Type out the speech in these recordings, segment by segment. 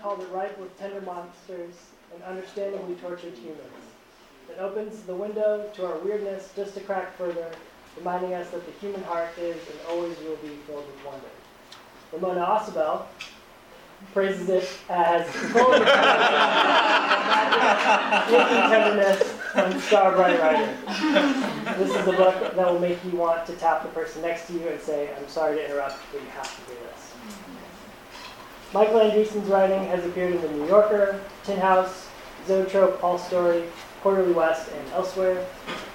Called it ripe with tender monsters and understandably tortured humans. It opens the window to our weirdness just a crack further, reminding us that the human heart is and always will be filled with wonder. Ramona Ausubel praises it as full of tenderness and star-bright writing. This is a book that will make you want to tap the person next to you and say, I'm sorry to interrupt, but you have to read this. Michael Andreasen's writing has appeared in The New Yorker, Tin House, Zoetrope, All Story, Quarterly West, and elsewhere.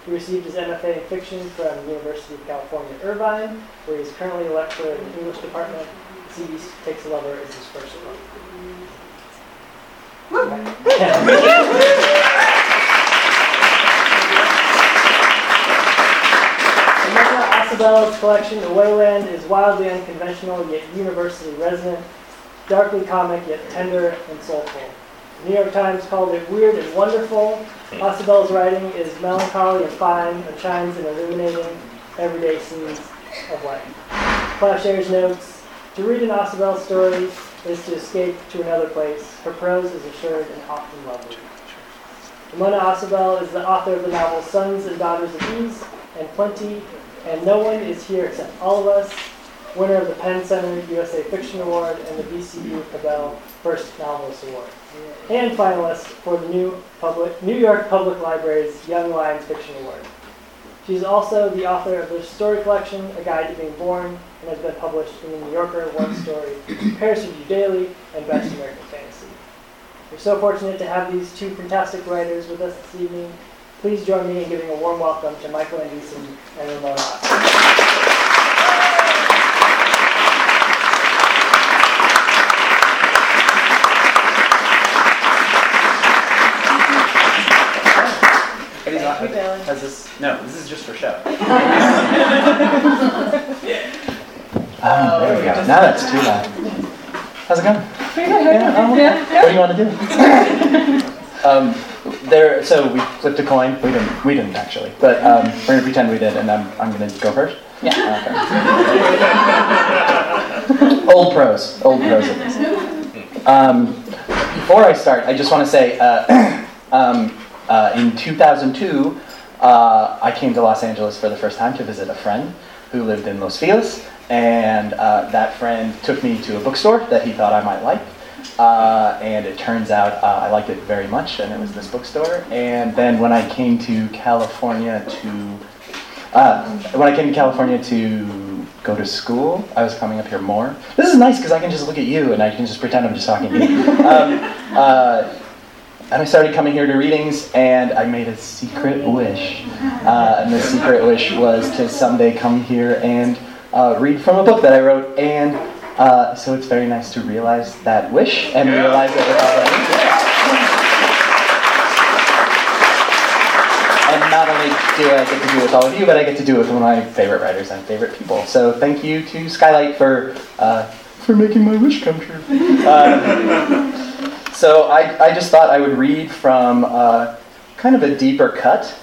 He received his MFA in fiction from the University of California, Irvine, where he is currently a lecturer in the English department. Sea Takes a Lover is his first book. Ausubel's collection, Awayland, is wildly unconventional yet universally resonant, darkly comic yet tender and soulful. The New York Times called it weird and wonderful. Hmm. Ausubel's writing is melancholy and fine and shines in illuminating everyday scenes of life. Ploughshares notes, to read an Ausubel story is to escape to another place. Her prose is assured and often lovely. Ramona Ausubel is the author of the novel Sons and Daughters of Ease and Plenty, and No One Is Here Except All of Us, winner of the PEN Center USA Fiction Award and the VCU Cabell First Novelist Award, and finalist for the New, Public, New York Public Library's Young Lions Fiction Award. She's also the author of the story collection, A Guide to Being Born, and has been published in the New Yorker, One Story, Paris Review Daily, and Best American Fantasy. We're so fortunate to have these two fantastic writers with us this evening. Please join me in giving a warm welcome to Michael Andreasen and Ramona. Has this? No, this is just for show. Oh, there we go. Now that's too loud. How's it going? Yeah, um, What do you want to do? um, there. So we flipped a coin. We didn't. We didn't actually. But um, we're gonna pretend we did, and I'm, I'm gonna go first. Yeah. Okay. old pros. Old pros at this. Um, before I start, I just want to say, uh, um, uh, in 2002, uh, I came to Los Angeles for the first time to visit a friend who lived in Los Feliz, and uh, that friend took me to a bookstore that he thought I might like. Uh, and it turns out uh, I liked it very much, and it was this bookstore. And then when I came to California to uh, when I came to California to go to school, I was coming up here more. This is nice because I can just look at you and I can just pretend I'm just talking to you. Um, uh, and I started coming here to readings, and I made a secret wish. Uh, and the secret wish was to someday come here and uh, read from a book that I wrote. And uh, so it's very nice to realize that wish and realize it without any. And not only do I get to do it with all of you, but I get to do it with one of my favorite writers and favorite people. So thank you to Skylight for uh, for making my wish come true. So I, I just thought I would read from uh, kind of a deeper cut.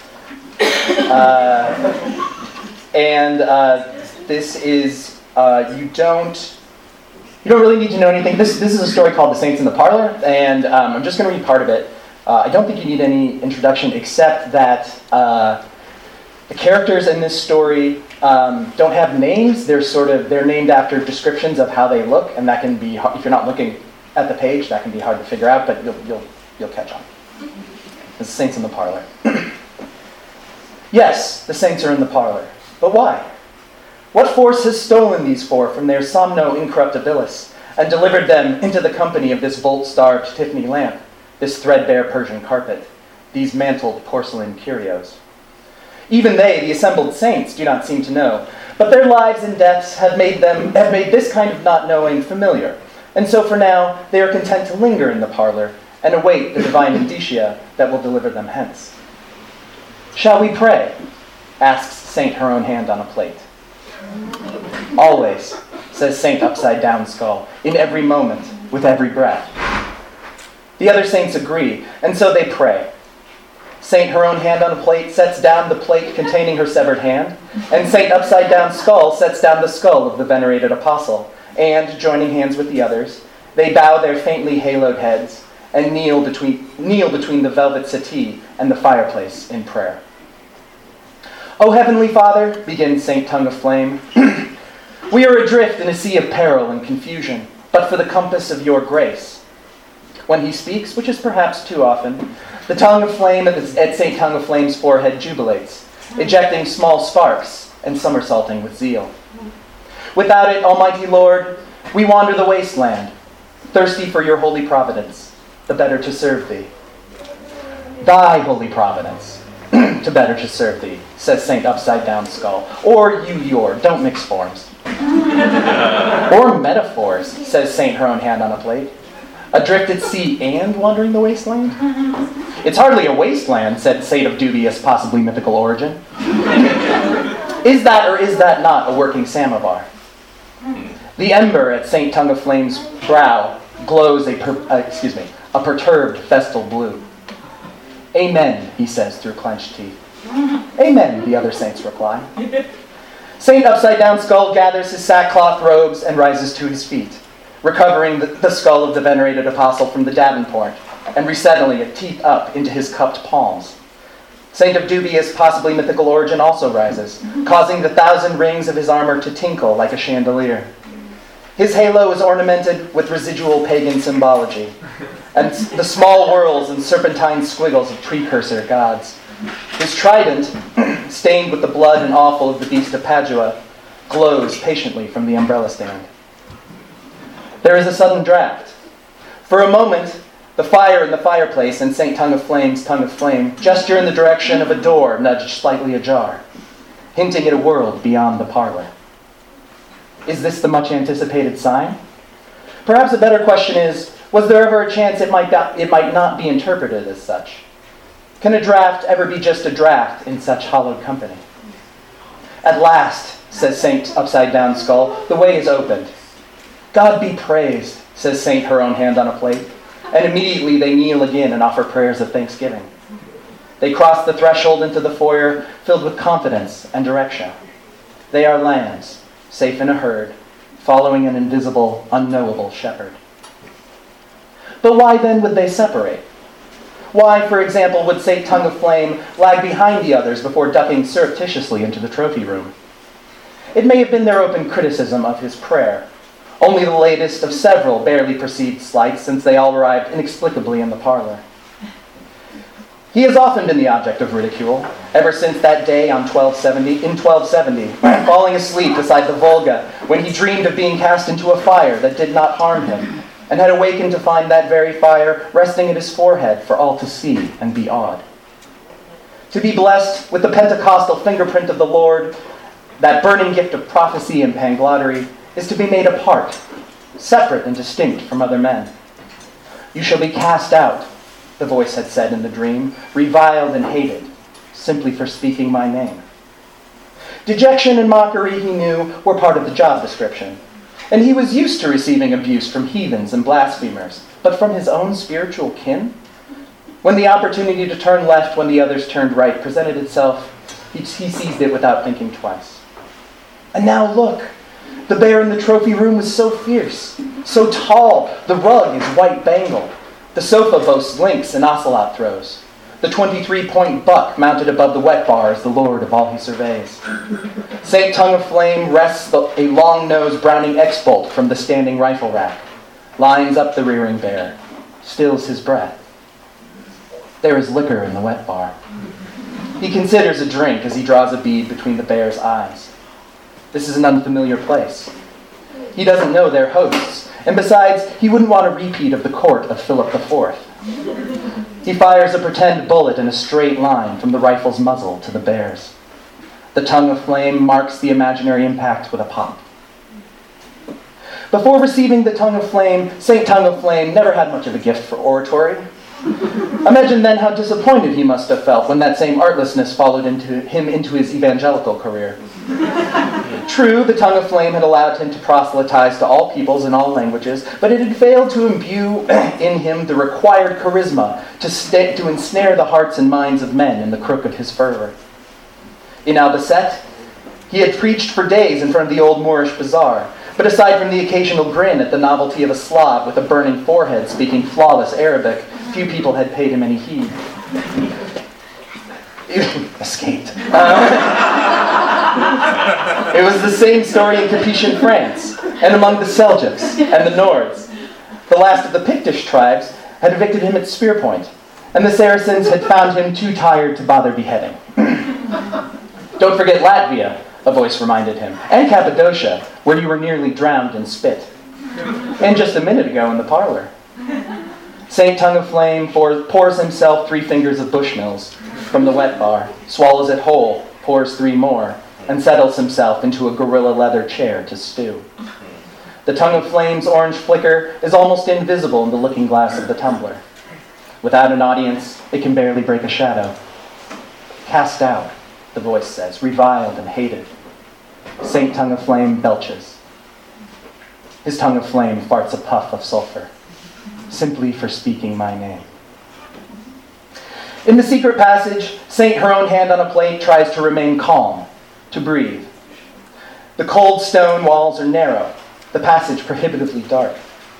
Uh, and uh, this is, uh, you don't, you don't really need to know anything. This, this is a story called The Saints in the Parlor, and um, I'm just going to read part of it. Uh, I don't think you need any introduction except that uh, the characters in this story um, don't have names. They're sort of, they're named after descriptions of how they look, and that can be, if you're not looking at the page. That can be hard to figure out, but you'll, you'll, you'll catch on. The saints in the parlor. yes, the saints are in the parlor. But why? What force has stolen these four from their somno incorruptibilis and delivered them into the company of this bolt-starved Tiffany lamp, this threadbare Persian carpet, these mantled porcelain curios? Even they, the assembled saints, do not seem to know. But their lives and deaths have made them have made this kind of not knowing familiar. And so for now, they are content to linger in the parlor and await the divine indicia that will deliver them hence. Shall we pray? asks Saint her own hand on a plate. Always, says Saint Upside Down Skull, in every moment, with every breath. The other saints agree, and so they pray. Saint her own hand on a plate sets down the plate containing her severed hand, and Saint Upside Down Skull sets down the skull of the venerated apostle, and, joining hands with the others, they bow their faintly haloed heads and kneel between, kneel between the velvet settee and the fireplace in prayer. O Heavenly Father, begins Saint Tongue of Flame, we are adrift in a sea of peril and confusion, but for the compass of your grace. When he speaks, which is perhaps too often, the tongue of flame at St. Tongue of Flame's forehead jubilates, ejecting small sparks and somersaulting with zeal. Without it, Almighty Lord, we wander the wasteland, thirsty for your holy providence, the better to serve thee. Thy holy providence, to better to serve thee, says Saint Upside Down Skull. Or you, your, don't mix forms. or metaphors, says Saint Her Own Hand on a Plate. Adrift at sea and wandering the wasteland? It's hardly a wasteland, said Saint of dubious, possibly mythical origin. is that or is that not a working samovar? The ember at Saint Tongue of Flame's brow glows a, per, uh, excuse me, a perturbed festal blue. Amen, he says through clenched teeth. Amen, the other saints reply. Saint Upside Down Skull gathers his sackcloth robes and rises to his feet, recovering the, the skull of the venerated apostle from the Davenport and resettling it teeth up into his cupped palms. Saint of dubious, possibly mythical origin also rises, causing the thousand rings of his armor to tinkle like a chandelier. His halo is ornamented with residual pagan symbology, and the small whorls and serpentine squiggles of precursor gods. His trident, stained with the blood and offal of the beast of Padua, glows patiently from the umbrella stand. There is a sudden draft. For a moment, the fire in the fireplace and St. Tongue of Flame's tongue of flame gesture in the direction of a door nudged slightly ajar, hinting at a world beyond the parlor. Is this the much anticipated sign? Perhaps a better question is was there ever a chance it might, not, it might not be interpreted as such? Can a draft ever be just a draft in such hallowed company? At last, says Saint Upside Down Skull, the way is opened. God be praised, says Saint Her Own Hand on a Plate and immediately they kneel again and offer prayers of thanksgiving. They cross the threshold into the foyer filled with confidence and direction. They are lambs, safe in a herd, following an invisible, unknowable shepherd. But why then would they separate? Why, for example, would St. Tongue of Flame lag behind the others before ducking surreptitiously into the trophy room? It may have been their open criticism of his prayer, only the latest of several barely perceived slights since they all arrived inexplicably in the parlor. He has often been the object of ridicule, ever since that day on 1270, in 1270, falling asleep beside the Volga when he dreamed of being cast into a fire that did not harm him, and had awakened to find that very fire resting at his forehead for all to see and be awed. To be blessed with the Pentecostal fingerprint of the Lord, that burning gift of prophecy and panglottery, is to be made apart, separate and distinct from other men. You shall be cast out, the voice had said in the dream, reviled and hated, simply for speaking my name. Dejection and mockery, he knew, were part of the job description. And he was used to receiving abuse from heathens and blasphemers, but from his own spiritual kin? When the opportunity to turn left when the others turned right presented itself, he, he seized it without thinking twice. And now look, the bear in the trophy room was so fierce, so tall, the rug is white Bengal. The sofa boasts lynx and ocelot throws. The 23 point buck mounted above the wet bar is the lord of all he surveys. St. Tongue of Flame rests a long nosed Browning X bolt from the standing rifle rack, lines up the rearing bear, stills his breath. There is liquor in the wet bar. He considers a drink as he draws a bead between the bear's eyes. This is an unfamiliar place. He doesn't know their hosts, and besides, he wouldn't want a repeat of the court of Philip IV. He fires a pretend bullet in a straight line from the rifle's muzzle to the bear's. The tongue of flame marks the imaginary impact with a pop. Before receiving the tongue of flame, St. Tongue of Flame never had much of a gift for oratory. Imagine then how disappointed he must have felt when that same artlessness followed into him into his evangelical career. True, the tongue of flame had allowed him to proselytize to all peoples in all languages, but it had failed to imbue in him the required charisma to, to ensnare the hearts and minds of men in the crook of his fervor. In Albacete, he had preached for days in front of the old Moorish bazaar, but aside from the occasional grin at the novelty of a Slav with a burning forehead speaking flawless Arabic, few people had paid him any heed. Escaped. Uh, it was the same story in Capetian France, and among the Seljuks and the Nords. The last of the Pictish tribes had evicted him at spear point, and the Saracens had found him too tired to bother beheading. Don't forget Latvia, a voice reminded him, and Cappadocia, where you were nearly drowned in spit. And just a minute ago in the parlor. Saint Tongue of Flame pours himself three fingers of Bushmills from the wet bar, swallows it whole, pours three more, and settles himself into a gorilla leather chair to stew. The tongue of flame's orange flicker is almost invisible in the looking glass of the tumbler. Without an audience, it can barely break a shadow. Cast out, the voice says, reviled and hated. Saint Tongue of Flame belches. His tongue of flame farts a puff of sulfur, simply for speaking my name. In the secret passage, Saint, her own hand on a plate, tries to remain calm, to breathe. The cold stone walls are narrow, the passage prohibitively dark.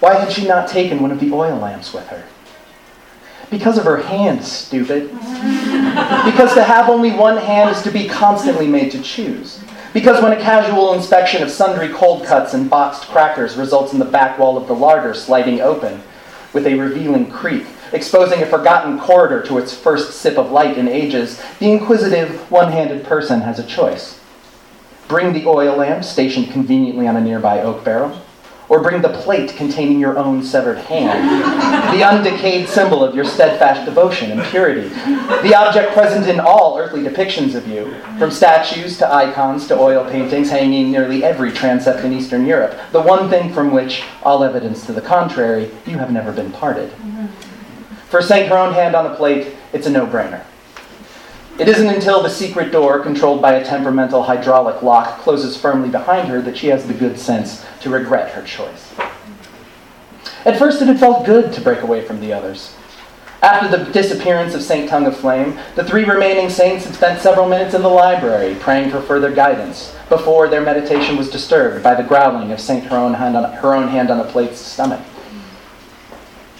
Why had she not taken one of the oil lamps with her? Because of her hand, stupid. because to have only one hand is to be constantly made to choose. Because when a casual inspection of sundry cold cuts and boxed crackers results in the back wall of the larder sliding open with a revealing creak, exposing a forgotten corridor to its first sip of light in ages, the inquisitive, one handed person has a choice. Bring the oil lamp stationed conveniently on a nearby oak barrel, or bring the plate containing your own severed hand, the undecayed symbol of your steadfast devotion and purity, the object present in all earthly depictions of you, from statues to icons to oil paintings hanging nearly every transept in Eastern Europe, the one thing from which, all evidence to the contrary, you have never been parted. For St. Her own hand on a plate, it's a no brainer. It isn't until the secret door, controlled by a temperamental hydraulic lock, closes firmly behind her that she has the good sense to regret her choice. At first, it had felt good to break away from the others. After the disappearance of St. Tongue of Flame, the three remaining saints had spent several minutes in the library praying for further guidance before their meditation was disturbed by the growling of St. Her own hand on, her own hand on a plate's stomach.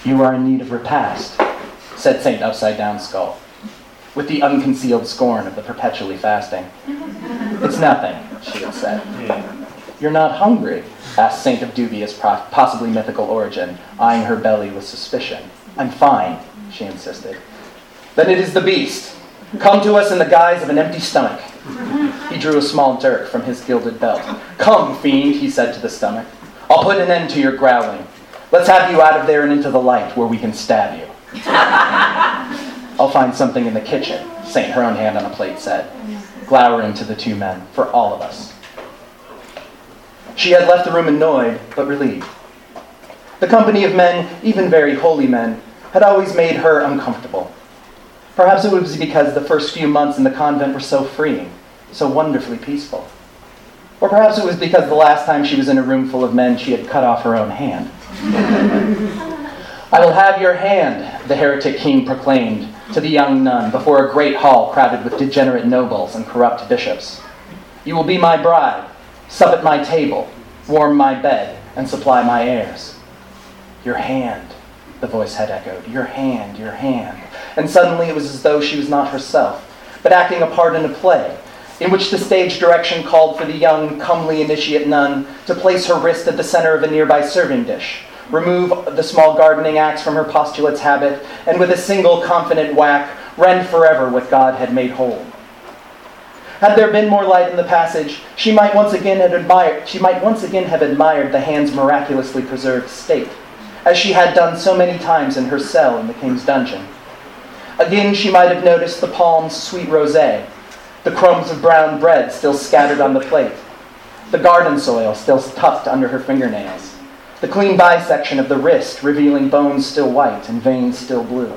You are in need of repast, said Saint Upside Down Skull, with the unconcealed scorn of the perpetually fasting. It's nothing, she had said. You're not hungry, asked Saint of dubious, possibly mythical origin, eyeing her belly with suspicion. I'm fine, she insisted. Then it is the beast. Come to us in the guise of an empty stomach. He drew a small dirk from his gilded belt. Come, fiend, he said to the stomach. I'll put an end to your growling. Let's have you out of there and into the light where we can stab you. I'll find something in the kitchen, Saint her own hand on a plate said, glowering to the two men, for all of us. She had left the room annoyed, but relieved. The company of men, even very holy men, had always made her uncomfortable. Perhaps it was because the first few months in the convent were so freeing, so wonderfully peaceful. Or perhaps it was because the last time she was in a room full of men, she had cut off her own hand. I will have your hand, the heretic king proclaimed to the young nun before a great hall crowded with degenerate nobles and corrupt bishops. You will be my bride, sup at my table, warm my bed, and supply my heirs. Your hand, the voice had echoed. Your hand, your hand. And suddenly it was as though she was not herself, but acting a part in a play, in which the stage direction called for the young, comely initiate nun to place her wrist at the center of a nearby serving dish, remove the small gardening axe from her postulate's habit, and with a single confident whack, rend forever what God had made whole. Had there been more light in the passage, she might once again have admired, she might once again have admired the hand's miraculously preserved state, as she had done so many times in her cell in the king's dungeon. Again, she might have noticed the palm's sweet rosé, the crumbs of brown bread still scattered on the plate, the garden soil still tucked under her fingernails, the clean bisection of the wrist revealing bones still white and veins still blue,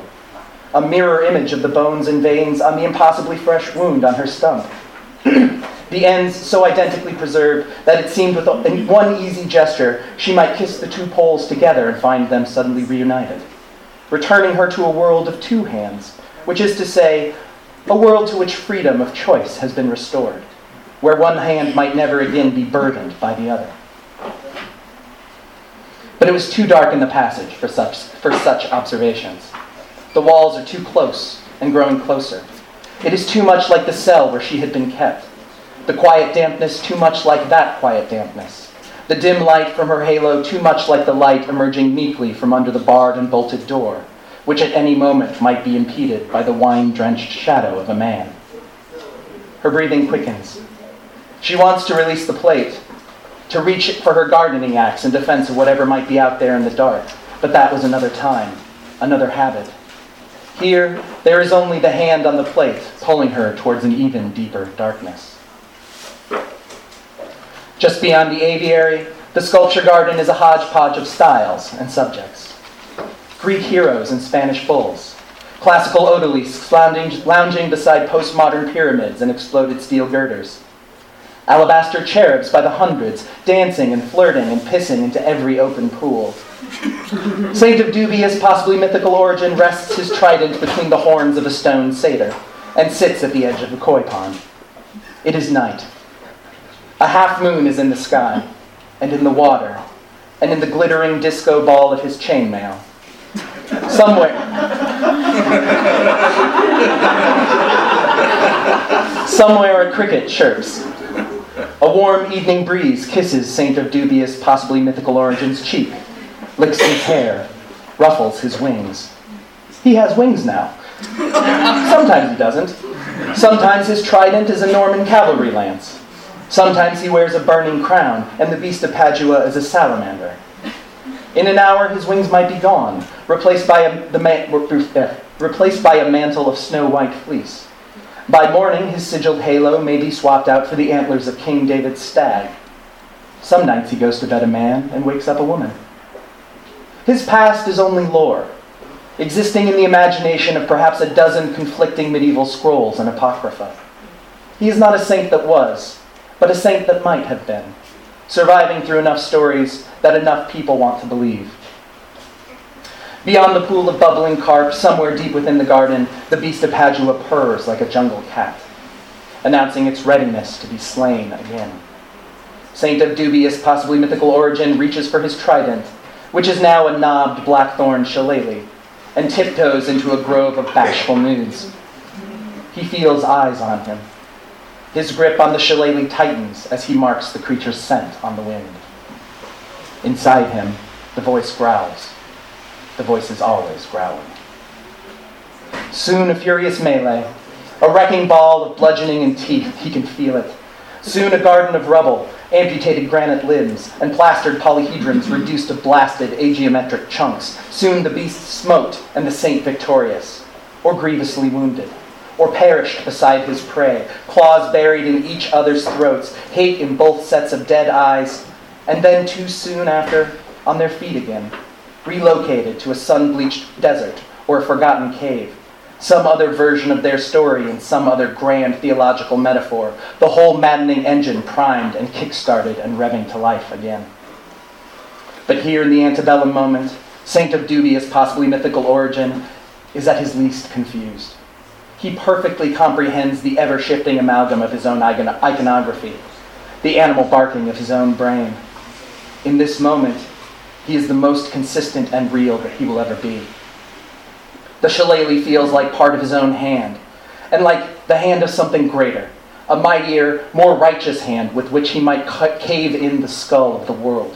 a mirror image of the bones and veins on the impossibly fresh wound on her stump. the ends so identically preserved that it seemed with one easy gesture she might kiss the two poles together and find them suddenly reunited, returning her to a world of two hands, which is to say, a world to which freedom of choice has been restored, where one hand might never again be burdened by the other. But it was too dark in the passage for such, for such observations. The walls are too close and growing closer. It is too much like the cell where she had been kept. The quiet dampness too much like that quiet dampness. The dim light from her halo too much like the light emerging meekly from under the barred and bolted door, which at any moment might be impeded by the wine drenched shadow of a man. Her breathing quickens. She wants to release the plate, to reach for her gardening axe in defense of whatever might be out there in the dark. But that was another time, another habit. Here, there is only the hand on the plate pulling her towards an even deeper darkness. Just beyond the aviary, the sculpture garden is a hodgepodge of styles and subjects. Greek heroes and Spanish bulls, classical odalisques lounging, lounging beside postmodern pyramids and exploded steel girders, alabaster cherubs by the hundreds, dancing and flirting and pissing into every open pool. Saint of dubious, possibly mythical origin, rests his trident between the horns of a stone satyr and sits at the edge of the koi pond. It is night. A half moon is in the sky, and in the water, and in the glittering disco ball of his chainmail. Somewhere. Somewhere a cricket chirps, a warm evening breeze kisses Saint of dubious, possibly mythical origin's cheek, licks his hair, ruffles his wings. He has wings now. Sometimes he doesn't. Sometimes his trident is a Norman cavalry lance. Sometimes he wears a burning crown, and the beast of Padua is a salamander. In an hour, his wings might be gone, replaced by a, the man, uh, replaced by a mantle of snow white fleece. By morning, his sigiled halo may be swapped out for the antlers of King David's stag. Some nights he goes to bed a man and wakes up a woman. His past is only lore, existing in the imagination of perhaps a dozen conflicting medieval scrolls and apocrypha. He is not a saint that was, but a saint that might have been, surviving through enough stories that enough people want to believe. Beyond the pool of bubbling carp, somewhere deep within the garden, the beast of Padua purrs like a jungle cat, announcing its readiness to be slain again. Saint of dubious, possibly mythical origin, reaches for his trident, which is now a knobbed blackthorn shillelagh, and tiptoes into a grove of bashful nudes. He feels eyes on him. His grip on the shillelagh tightens as he marks the creature's scent on the wind. Inside him, the voice growls. The voice is always growling. Soon a furious melee, a wrecking ball of bludgeoning and teeth, he can feel it. Soon a garden of rubble, amputated granite limbs, and plastered polyhedrons reduced to blasted ageometric chunks. Soon the beast smote and the saint victorious, or grievously wounded, or perished beside his prey, claws buried in each other's throats, hate in both sets of dead eyes, and then too soon after, on their feet again, relocated to a sun bleached desert or a forgotten cave. Some other version of their story in some other grand theological metaphor, the whole maddening engine primed and kick started and revving to life again. But here in the antebellum moment, Saint of dubious, possibly mythical origin, is at his least confused. He perfectly comprehends the ever shifting amalgam of his own iconography, the animal barking of his own brain. In this moment, he is the most consistent and real that he will ever be. The shillelagh feels like part of his own hand, and like the hand of something greater, a mightier, more righteous hand with which he might cave in the skull of the world.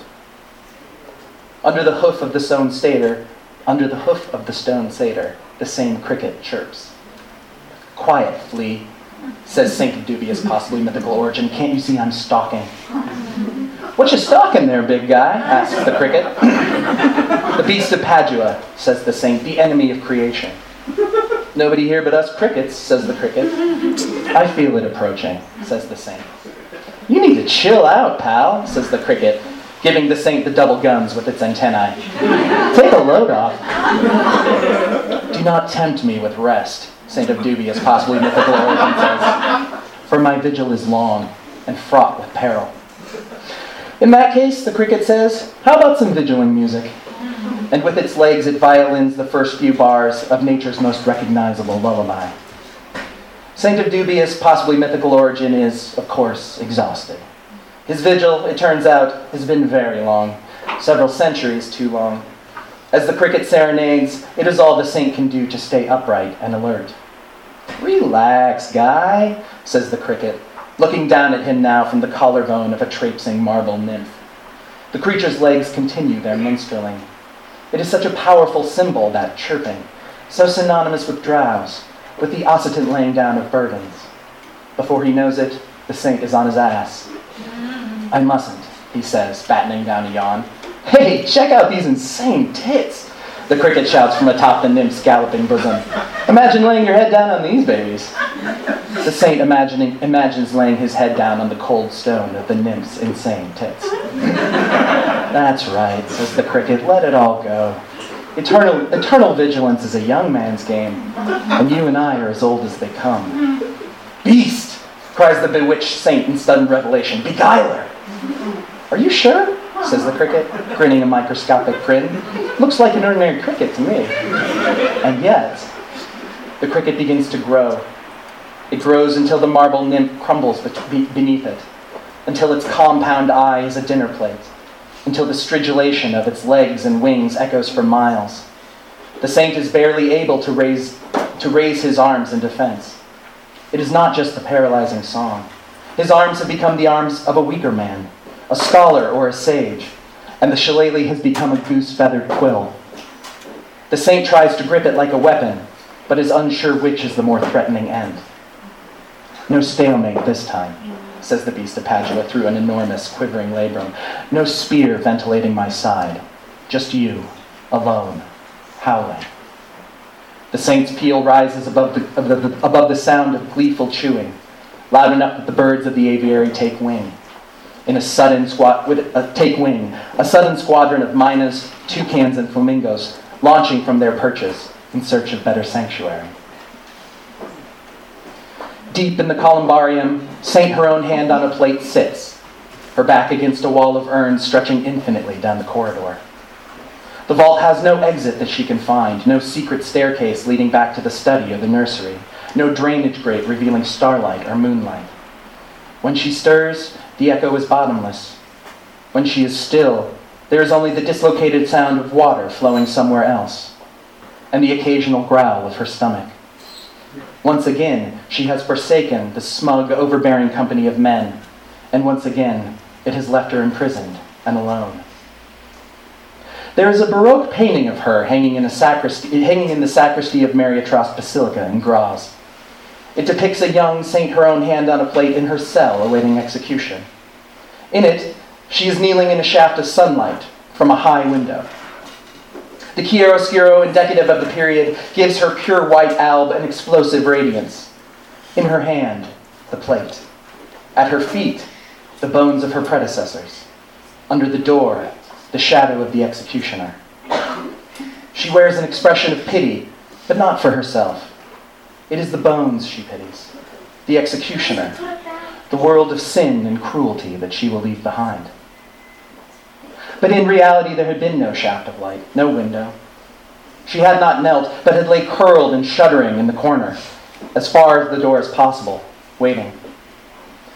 Under the hoof of the stone satyr, under the hoof of the stone satyr, the same cricket chirps. Quiet, flea, says Saint of dubious, possibly mythical origin. Can't you see I'm stalking? What you stalking there, big guy? asks the cricket. the beast of Padua, says the saint, the enemy of creation. Nobody here but us crickets, says the cricket. I feel it approaching, says the saint. You need to chill out, pal, says the cricket, giving the saint the double guns with its antennae. Take a load off. Do not tempt me with rest, Saint of dubious, possibly mythical origin says, for my vigil is long and fraught with peril. In that case, the cricket says, how about some vigiling music? And with its legs, it violins the first few bars of nature's most recognizable lullaby. Saint of dubious, possibly mythical origin is, of course, exhausted. His vigil, it turns out, has been very long, several centuries too long. As the cricket serenades, it is all the saint can do to stay upright and alert. Relax, guy, says the cricket, looking down at him now from the collarbone of a traipsing marble nymph. The creature's legs continue their minstrelling. It is such a powerful symbol, that chirping, so synonymous with drowse, with the occitan laying down of burdens. Before he knows it, the saint is on his ass. Mm. I mustn't, he says, battening down a yawn. Hey, check out these insane tits! The cricket shouts from atop the nymph's galloping bosom. Imagine laying your head down on these babies. The saint imagining, imagines laying his head down on the cold stone of the nymph's insane tits. That's right, says the cricket. Let it all go. Eternal, eternal vigilance is a young man's game, and you and I are as old as they come. Beast! cries the bewitched saint in sudden revelation. Beguiler! Are you sure? Says the cricket, grinning a microscopic grin. Looks like an ordinary cricket to me. And yet, the cricket begins to grow. It grows until the marble nymph crumbles beneath it, until its compound eye is a dinner plate, until the stridulation of its legs and wings echoes for miles. The saint is barely able to raise, to raise his arms in defense. It is not just the paralyzing song. His arms have become the arms of a weaker man, a scholar or a sage, and the shillelagh has become a goose feathered quill. The saint tries to grip it like a weapon, but is unsure which is the more threatening end. No stalemate this time, says the beast of Padua through an enormous quivering labrum. No spear ventilating my side. Just you, alone, howling. The saint's peal rises above the, above the sound of gleeful chewing, loud enough that the birds of the aviary take wing in a sudden squad with a take wing, a sudden squadron of mynas, toucans, and flamingos launching from their perches in search of better sanctuary. Deep in the columbarium, Saint her own hand on a plate sits, her back against a wall of urns stretching infinitely down the corridor. The vault has no exit that she can find, no secret staircase leading back to the study or the nursery, no drainage grate revealing starlight or moonlight. When she stirs, the echo is bottomless. When she is still, there is only the dislocated sound of water flowing somewhere else, and the occasional growl of her stomach. Once again, she has forsaken the smug, overbearing company of men, and once again, it has left her imprisoned and alone. There is a Baroque painting of her hanging in, sacristy, hanging in the sacristy of Mariatrost Basilica in Graz. It depicts a young Saint her own hand on a plate in her cell awaiting execution. In it, she is kneeling in a shaft of sunlight from a high window. The chiaroscuro indicative of the period gives her pure white alb an explosive radiance. In her hand, the plate. At her feet, the bones of her predecessors. Under the door, the shadow of the executioner. She wears an expression of pity, but not for herself. It is the bones she pities, the executioner, the world of sin and cruelty that she will leave behind. But in reality, there had been no shaft of light, no window. She had not knelt, but had lay curled and shuddering in the corner, as far as the door as possible, waiting.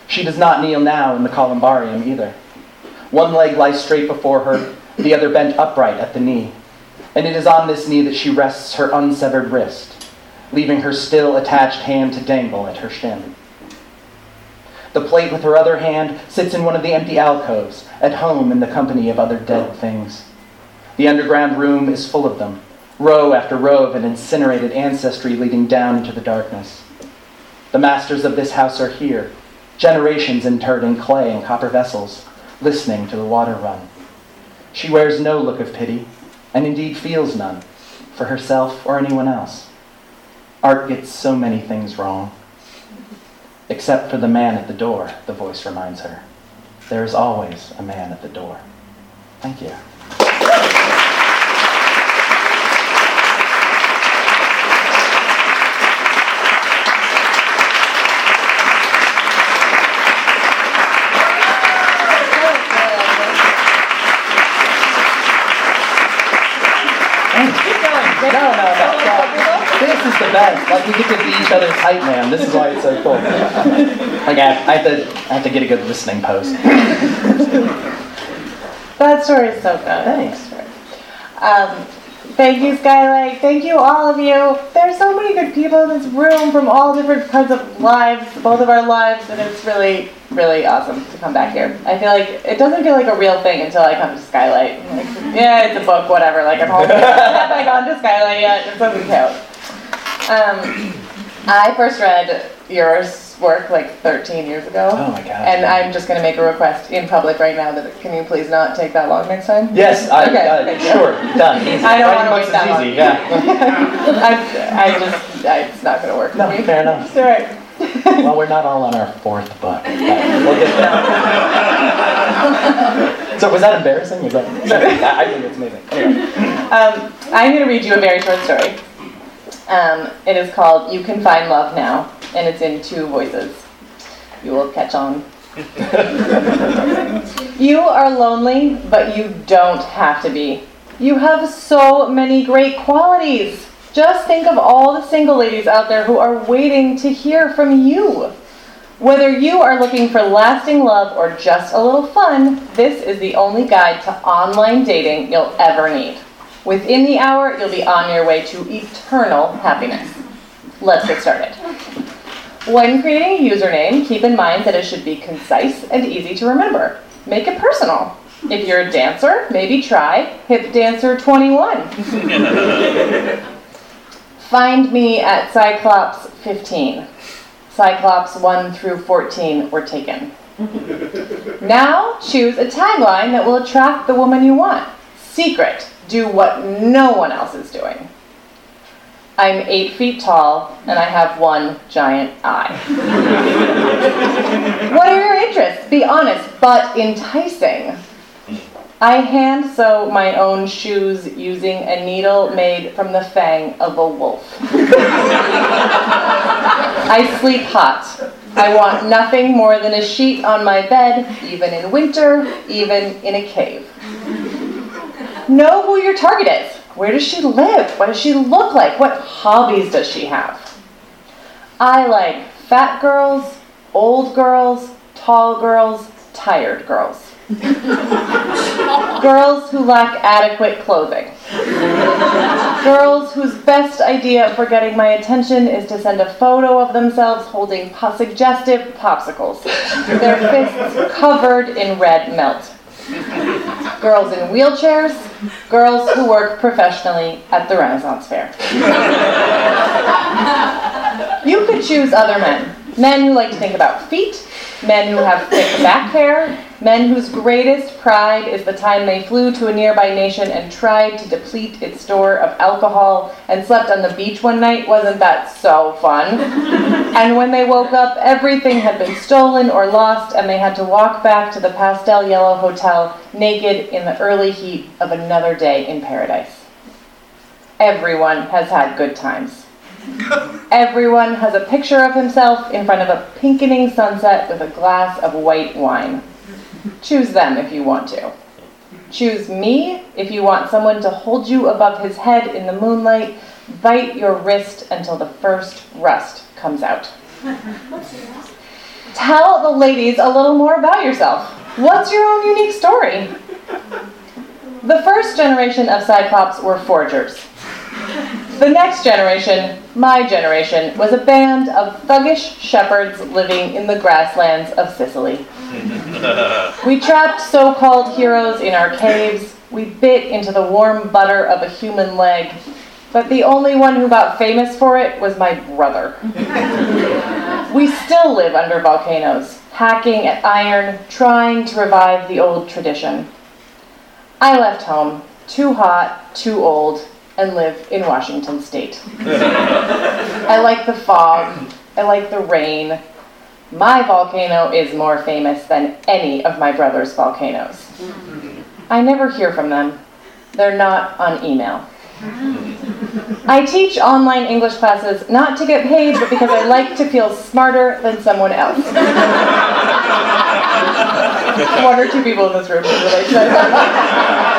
She does not kneel now in the columbarium either. One leg lies straight before her, the other bent upright at the knee, and it is on this knee that she rests her unsevered wrist leaving her still attached hand to dangle at her shin. The plate with her other hand sits in one of the empty alcoves, at home in the company of other dead things. The underground room is full of them, row after row of an incinerated ancestry leading down into the darkness. The masters of this house are here, generations interred in clay and copper vessels, listening to the water run. She wears no look of pity, and indeed feels none, for herself or anyone else. Art gets so many things wrong. Except for the man at the door, the voice reminds her. There is always a man at the door. Thank you. No, no, no. This is the best. Like we get to be each other's hype man. This is why it's so cool. Like I, I have to, I have to get a good listening post. That story is so good. Thanks. Um, thank you, Skylight. Thank you, all of you. There's so many good people in this room from all different parts of lives, both of our lives, and it's really, really awesome to come back here. I feel like it doesn't feel like a real thing until I come to Skylight. Like, yeah, it's a book, whatever. Like I'm home. Have I gone to Skylight yet? It doesn't count. Um, I first read yours work like 13 years ago. Oh my god. And I'm just going to make a request in public right now that can you please not take that long next time? Yes, I, Okay, uh, thank you. sure, done. Easy. I don't wanna books wait that easy. Yeah. I, I just, I, it's not going to work No, for me. fair enough. It's all right. well, we're not all on our fourth book. We'll get there. so was that embarrassing? Was that? I I think it's amazing. Anyway. Um, I'm going to read you a very short story. Um, it is called You Can Find Love Now, and it's in two voices. You will catch on. you are lonely, but you don't have to be. You have so many great qualities. Just think of all the single ladies out there who are waiting to hear from you. Whether you are looking for lasting love or just a little fun, this is the only guide to online dating you'll ever need. Within the hour, you'll be on your way to eternal happiness. Let's get started. When creating a username, keep in mind that it should be concise and easy to remember. Make it personal. If you're a dancer, maybe try Hip Dancer 21. Find me at Cyclops 15. Cyclops 1 through 14 were taken. Now choose a tagline that will attract the woman you want. Secret. Do what no one else is doing. I'm eight feet tall and I have one giant eye. what are your interests? Be honest, but enticing. I hand sew my own shoes using a needle made from the fang of a wolf. I sleep hot. I want nothing more than a sheet on my bed, even in winter, even in a cave. Know who your target is. Where does she live? What does she look like? What hobbies does she have? I like fat girls, old girls, tall girls, tired girls. Girls who lack adequate clothing. Girls whose best idea for getting my attention is to send a photo of themselves holding po- suggestive popsicles, their fists covered in red melt. Girls in wheelchairs, girls who work professionally at the Renaissance Fair. You could choose other men. Men who like to think about feet, men who have thick back hair, men whose greatest pride is the time they flew to a nearby nation and tried to deplete its store of alcohol and slept on the beach one night. Wasn't that so fun? and when they woke up, everything had been stolen or lost, and they had to walk back to the pastel yellow hotel naked in the early heat of another day in paradise. Everyone has had good times. Everyone has a picture of himself in front of a pinkening sunset with a glass of white wine. Choose them if you want to. Choose me if you want someone to hold you above his head in the moonlight, bite your wrist until the first rust comes out. Tell the ladies a little more about yourself. What's your own unique story? The first generation of Cyclops were forgers. The next generation, my generation, was a band of thuggish shepherds living in the grasslands of Sicily. We trapped so called heroes in our caves. We bit into the warm butter of a human leg. But the only one who got famous for it was my brother. We still live under volcanoes, hacking at iron, trying to revive the old tradition. I left home, too hot, too old, and live in Washington state. I like the fog. I like the rain. My volcano is more famous than any of my brother's volcanoes. I never hear from them. They're not on email. I teach online English classes not to get paid, but because I like to feel smarter than someone else. One or two people in this room can relate to that.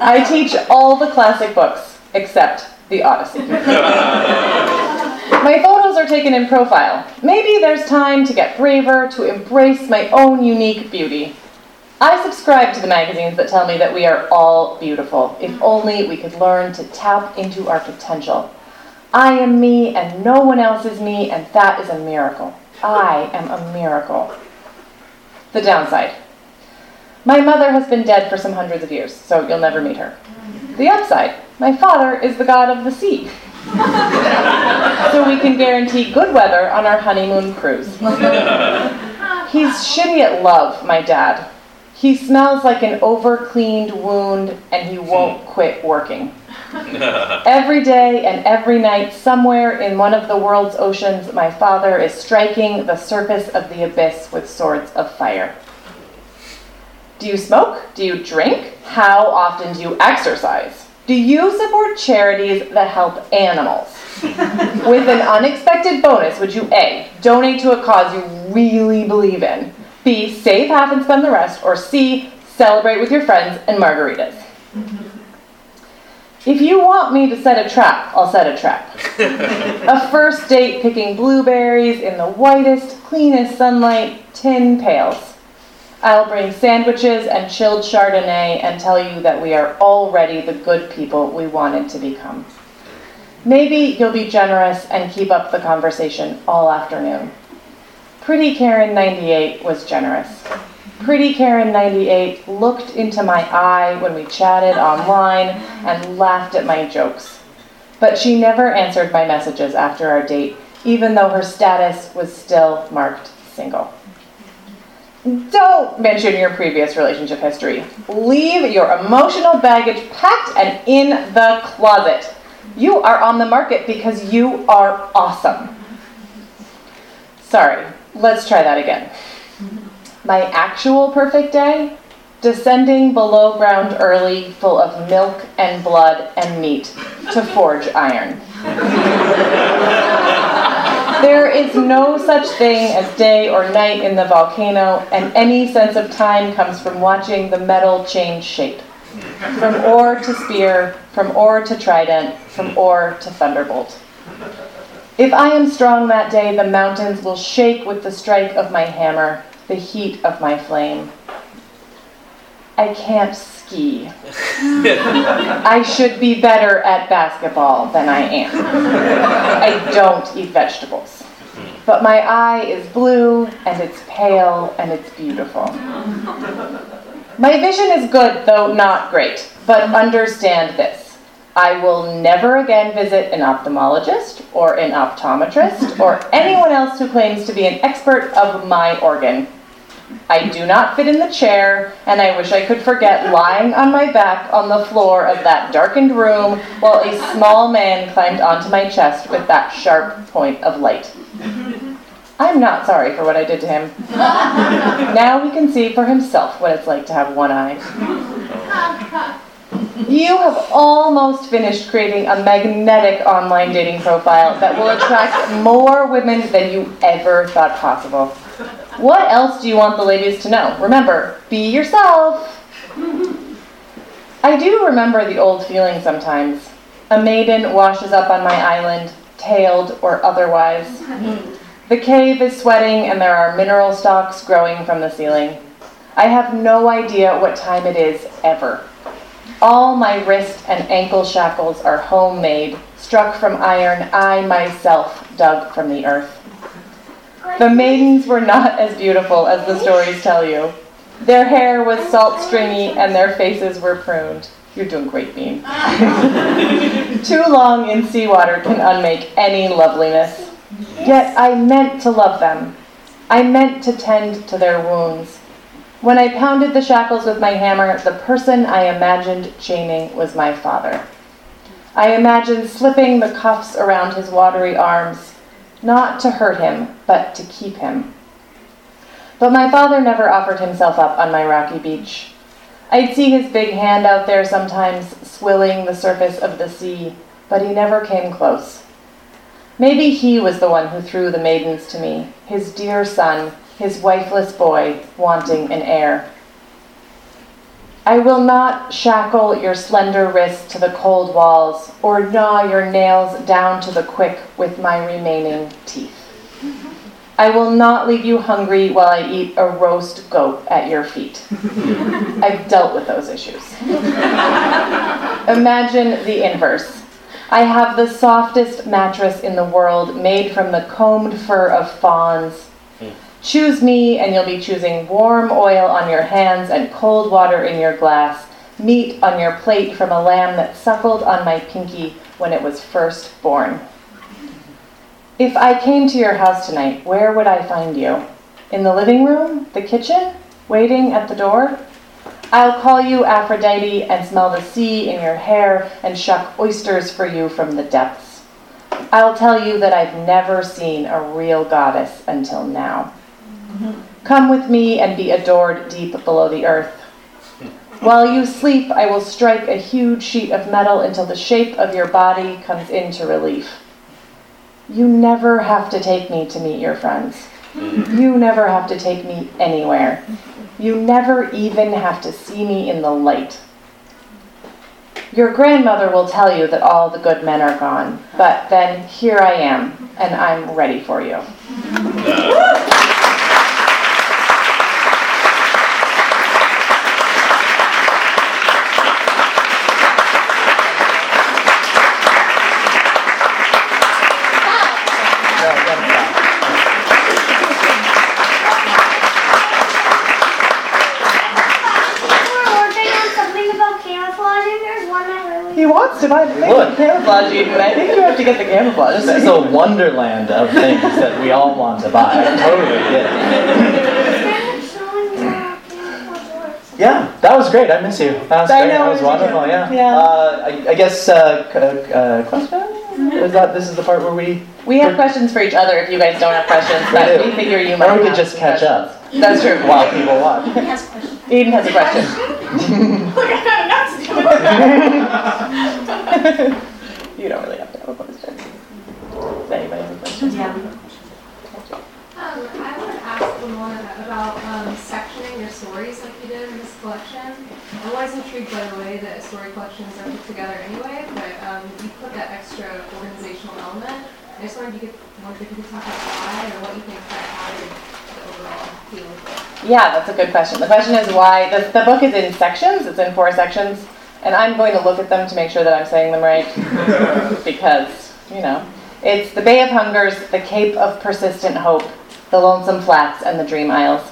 I teach all the classic books except the Odyssey. My photos are taken in profile. Maybe there's time to get braver, to embrace my own unique beauty. I subscribe to the magazines that tell me that we are all beautiful, if only we could learn to tap into our potential. I am me and no one else is me, and that is a miracle. I am a miracle. The downside. My mother has been dead for some hundreds of years, so you'll never meet her. The upside. My father is the god of the sea. so we can guarantee good weather on our honeymoon cruise. He's shitty at love, my dad. He smells like an over-cleaned wound and he won't quit working. every day and every night, somewhere in one of the world's oceans, my father is striking the surface of the abyss with swords of fire. Do you smoke? Do you drink? How often do you exercise? Do you support charities that help animals? With an unexpected bonus, would you A, donate to a cause you really believe in? B, save half and spend the rest, or C, celebrate with your friends and margaritas. If you want me to set a trap, I'll set a trap. a first date picking blueberries in the whitest, cleanest sunlight, tin pails. I'll bring sandwiches and chilled Chardonnay and tell you that we are already the good people we wanted to become. Maybe you'll be generous and keep up the conversation all afternoon. Pretty Karen 98 was generous. Pretty Karen 98 looked into my eye when we chatted online and laughed at my jokes. But she never answered my messages after our date, even though her status was still marked single. Don't mention your previous relationship history. Leave your emotional baggage packed and in the closet. You are on the market because you are awesome. Sorry, Let's try that again. My actual perfect day descending below ground early, full of milk and blood and meat to forge iron. There is no such thing as day or night in the volcano, and any sense of time comes from watching the metal change shape. From ore to spear, from ore to trident, from ore to thunderbolt. If I am strong that day, the mountains will shake with the strike of my hammer, the heat of my flame. I can't ski. I should be better at basketball than I am. I don't eat vegetables. But my eye is blue and it's pale and it's beautiful. My vision is good, though not great. But understand this I will never again visit an ophthalmologist or an optometrist or anyone else who claims to be an expert of my organ. I do not fit in the chair, and I wish I could forget lying on my back on the floor of that darkened room while a small man climbed onto my chest with that sharp point of light. I'm not sorry for what I did to him. now he can see for himself what it's like to have one eye. You have almost finished creating a magnetic online dating profile that will attract more women than you ever thought possible. What else do you want the ladies to know? Remember, be yourself. I do remember the old feeling sometimes. A maiden washes up on my island, tailed or otherwise. The cave is sweating and there are mineral stalks growing from the ceiling. I have no idea what time it is ever. All my wrist and ankle shackles are homemade, struck from iron I myself dug from the earth. The maidens were not as beautiful as the stories tell you. Their hair was salt stringy and their faces were pruned. You're doing great, Bean. Too long in seawater can unmake any loveliness. Yet I meant to love them. I meant to tend to their wounds. When I pounded the shackles with my hammer, the person I imagined chaining was my father. I imagined slipping the cuffs around his watery arms, not to hurt him, but to keep him. But my father never offered himself up on my rocky beach. I'd see his big hand out there sometimes, swilling the surface of the sea, but he never came close. Maybe he was the one who threw the maidens to me, his dear son, his wifeless boy, wanting an heir. I will not shackle your slender wrists to the cold walls, or gnaw your nails down to the quick with my remaining teeth. I will not leave you hungry while I eat a roast goat at your feet. I've dealt with those issues. Imagine the inverse. I have the softest mattress in the world made from the combed fur of fawns. Choose me, and you'll be choosing warm oil on your hands and cold water in your glass, meat on your plate from a lamb that suckled on my pinky when it was first born. If I came to your house tonight, where would I find you? In the living room? The kitchen? Waiting at the door? I'll call you Aphrodite and smell the sea in your hair and shuck oysters for you from the depths. I'll tell you that I've never seen a real goddess until now. Come with me and be adored deep below the earth. While you sleep, I will strike a huge sheet of metal until the shape of your body comes into relief. You never have to take me to meet your friends. You never have to take me anywhere. You never even have to see me in the light. Your grandmother will tell you that all the good men are gone, but then here I am, and I'm ready for you. He wants to buy the thing Look. camouflage Eden. I think you have to get the camouflage. This is a wonderland of things that we all want to buy. I totally get it. Yeah, that was great. I miss you. That was I great. know, that was wonderful. Yeah. Yeah. Uh, I, I guess uh, c- uh, question. Is that this is the part where we? We have questions for each other if you guys don't have questions, but do. we figure you might Or we have could just catch questions. up That's true. while people watch. Eden has a question. you don't really have to have a question. Does anybody have a question? Yeah. Um, I would ask the one about um, sectioning your stories like you did in this collection. I'm always intrigued by the way that story collections are put together anyway, but um, you put that extra organizational element. I just wanted you could, wondered if you could talk about why or what you think that added to the overall feel. Yeah, that's a good question. The question is why, the, the book is in sections, it's in four sections, and I'm going to look at them to make sure that I'm saying them right, because, you know, it's the Bay of Hungers, the Cape of Persistent Hope, the Lonesome Flats, and the Dream Isles.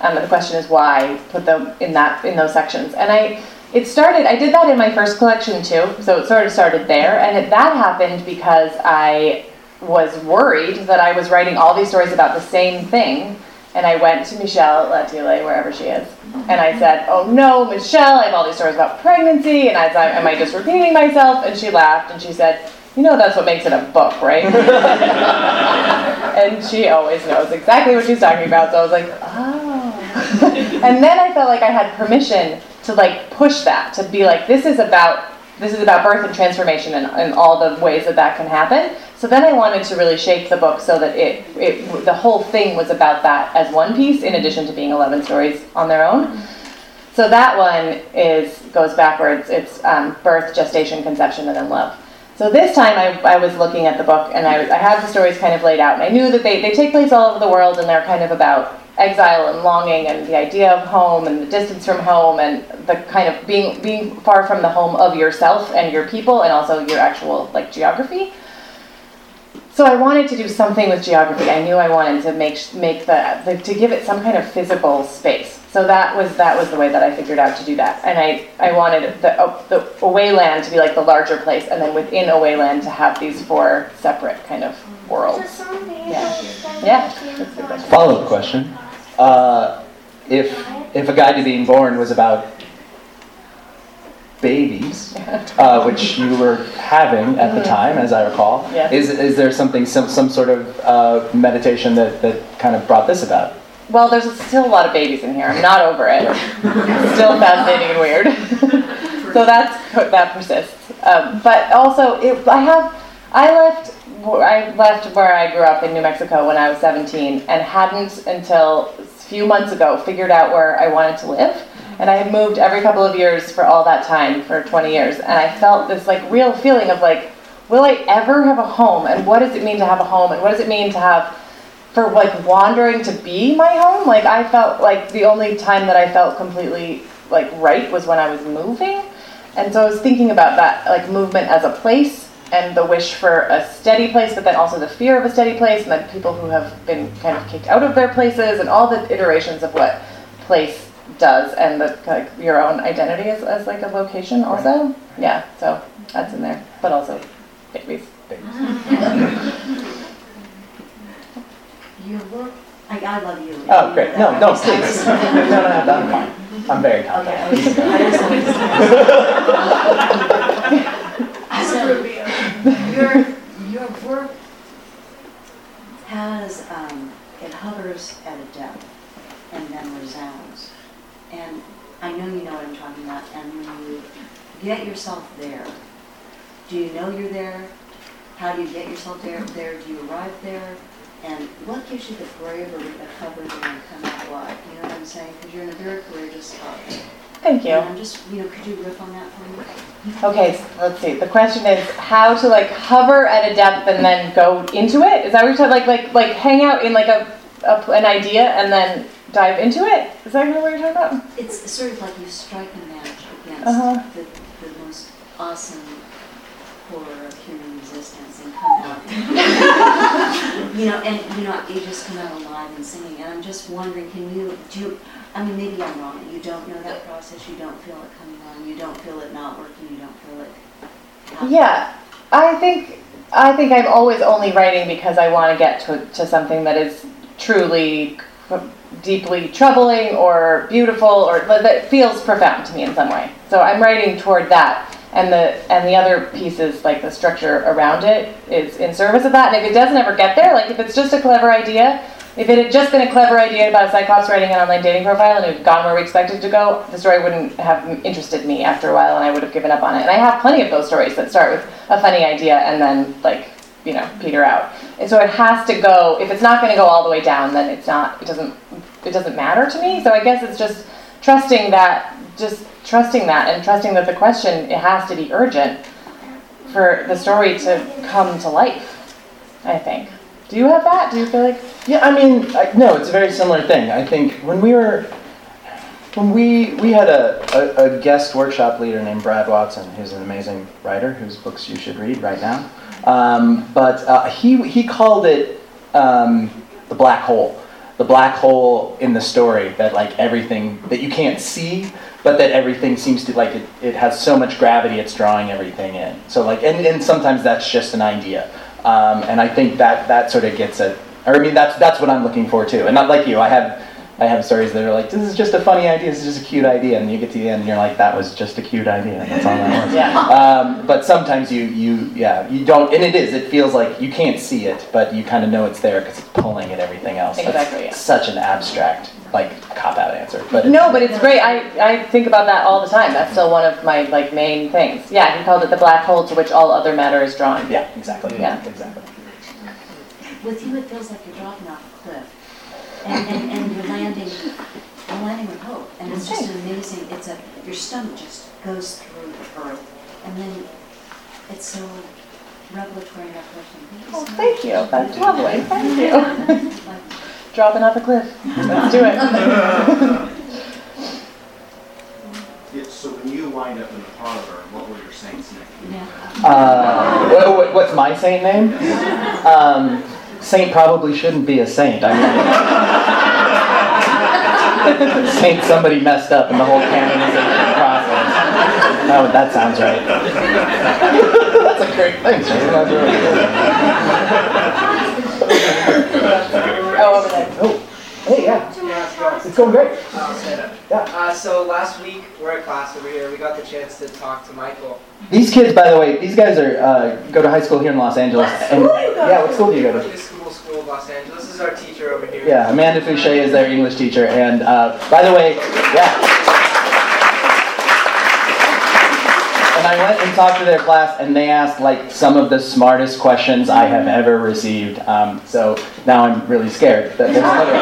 Um, and the question is why put them in that in those sections. And I, it started. I did that in my first collection too, so it sort of started there. And it, that happened because I was worried that I was writing all these stories about the same thing. And I went to Michelle Latiolais, wherever she is, and I said, "Oh no, Michelle, I have all these stories about pregnancy, and I thought, am I just repeating myself?" And she laughed and she said, "You know, that's what makes it a book, right?" and she always knows exactly what she's talking about. So I was like, "Oh." and then I felt like I had permission to like push that to be like, "This is about." This is about birth and transformation and, and all the ways that that can happen. So then I wanted to really shape the book so that it, it the whole thing was about that as one piece, in addition to being 11 stories on their own. So that one is goes backwards. It's um, birth, gestation, conception, and then love. So this time I, I was looking at the book and I, I had the stories kind of laid out, and I knew that they, they take place all over the world and they're kind of about exile and longing and the idea of home and the distance from home and the kind of being being far from the home of yourself and your people and also your actual like geography. So I wanted to do something with geography. I knew I wanted to make make the, the to give it some kind of physical space. So that was that was the way that I figured out to do that. And I, I wanted the uh, the Awayland to be like the larger place, and then within Awayland to have these four separate kind of worlds. Yeah. Yeah. That's a good question. Follow up question. Uh, if if a guide to being born was about babies, uh, which you were having at the time, as I recall, Yeah. is is there something some some sort of uh, meditation that that kind of brought this about? Well, there's still a lot of babies in here. I'm not over it. still fascinating and weird. so that's that persists. Um, but also, it, I have I left I left where I grew up in New Mexico when I was 17 and hadn't until a few months ago figured out where I wanted to live. And I had moved every couple of years for all that time, for 20 years, and I felt this like real feeling of like, will I ever have a home? And what does it mean to have a home? And what does it mean to have for like wandering to be my home like i felt like the only time that i felt completely like right was when i was moving and so i was thinking about that like movement as a place and the wish for a steady place but then also the fear of a steady place and then people who have been kind of kicked out of their places and all the iterations of what place does and the like your own identity as, as like a location also yeah so that's in there but also babies Your work, I, I love you. Oh, great! No, no, please. no, no, no, I'm fine. I'm very Okay, confident. I was, I was. So, your, your work has, um, it hovers at a depth and then resounds. And I know you know what I'm talking about, and when you get yourself there, do you know you're there? How do you get yourself there? Mm-hmm. There, do you arrive there? And what gives you the bravery to there and come out alive? You know what I'm saying? Because you're in a very courageous spot. thank you And I'm just, you know, could you riff on that for me? Okay, so let's see. The question is how to like hover at a depth and then go into it. Is that what you're talking? Like like like hang out in like a, a an idea and then dive into it. Is that kind of what you're talking about? It's sort of like you strike a match against Uh-huh. the, the most awesome horror of human existence and come out. you know, and you know, you just come out alive and singing. And I'm just wondering, can you do? You, I mean, maybe I'm wrong. You don't know that process. You don't feel it coming on. You don't feel it not working. You don't feel it. Yeah, I think I think I'm always only writing because I want to get to to something that is truly deeply troubling or beautiful or that feels profound to me in some way. So I'm writing toward that. And the and the other pieces, like the structure around it, is in service of that. And if it doesn't ever get there, like if it's just a clever idea, if it had just been a clever idea about a cyclops writing an online dating profile and it had gone where we expected to go, the story wouldn't have interested me after a while, and I would have given up on it. And I have plenty of those stories that start with a funny idea and then like you know peter out. And so it has to go. If it's not going to go all the way down, then it's not. It doesn't. It doesn't matter to me. So I guess it's just trusting that. Just trusting that and trusting that the question it has to be urgent for the story to come to life. I think. Do you have that? Do you feel like? Yeah, I mean, I, no, it's a very similar thing. I think when we were, when we we had a, a, a guest workshop leader named Brad Watson, who's an amazing writer whose books you should read right now. Um, but uh, he he called it um, the black hole, the black hole in the story that like everything that you can't see, but that everything seems to like it, it has so much gravity it's drawing everything in. So like, and, and sometimes that's just an idea. Um, and I think that that sort of gets it. or I mean, that's that's what I'm looking for too. And not like you, I have I have stories that are like, this is just a funny idea, this is just a cute idea, and you get to the end and you're like, that was just a cute idea. That's all that was. Yeah. Um, but sometimes you you yeah you don't, and it is. It feels like you can't see it, but you kind of know it's there because it's pulling at everything else. That's Exactly, yeah. Such an abstract like cop out answer, but No, but it's great. I, I think about that all the time. That's still one of my like main things. Yeah, he called it the black hole to which all other matter is drawn. yeah, exactly. Yeah. exactly. With you, it feels like you're dropping off a cliff, and, and, and you're landing, you're landing with hope, and it's just an amazing. It's a your stomach just goes through the earth, and then it's so revelatory and uplifting. Oh, thank you. That's lovely. Thank you. Like, Dropping off a cliff. Let's do it. Yeah, so when you wind up in the parlor, what were your saints' names? yeah. Uh, wha- wha- what's my saint name? Um, saint probably shouldn't be a saint. I mean, saint somebody messed up in the whole canonization process. Oh, that sounds right. That's a great thing. Susan. That's really good. Oh, over there. Oh, hey, yeah. Can I ask, going? It's going great. Okay. Yeah. Uh, so last week we're at class over here. We got the chance to talk to Michael. These kids, by the way, these guys are uh, go to high school here in Los Angeles. What and- school you go Yeah, what school do you go to? School school of Los Angeles This is our teacher over here. Yeah, Amanda Fouché is their English teacher, and uh, by the way, yeah. And I went and talked to their class, and they asked like some of the smartest questions I have ever received. Um, so now I'm really scared that there's another.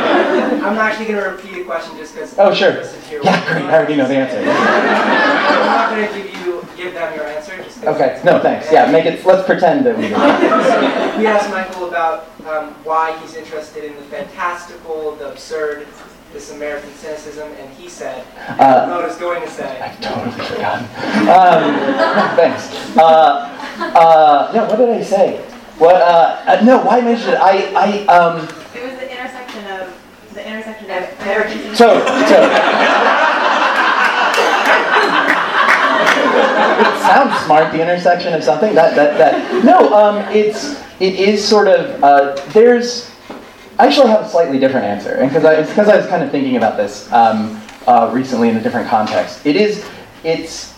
I'm actually going to repeat a question just because. Oh, sure. Yeah, great. I already know the answer. I'm not going to give you give them your answer. Just 'cause- Okay. No, thanks. Yeah, make it. Let's pretend that we. Do. We asked Michael about um, why he's interested in the fantastical, the absurd, this American cynicism, and he said, Uh, I was going to say, I've totally forgotten. Um, thanks. Uh, uh, no, what did I say? What? Uh, uh, no, why mention it? I, I, um, It was the intersection of, the intersection of American. so, so. It sounds smart. The intersection of something. That, that, that. No, um, it's, it is sort of. Uh, there's. I actually have a slightly different answer, and because I, because I was kind of thinking about this um, uh, recently in a different context. It is. It's.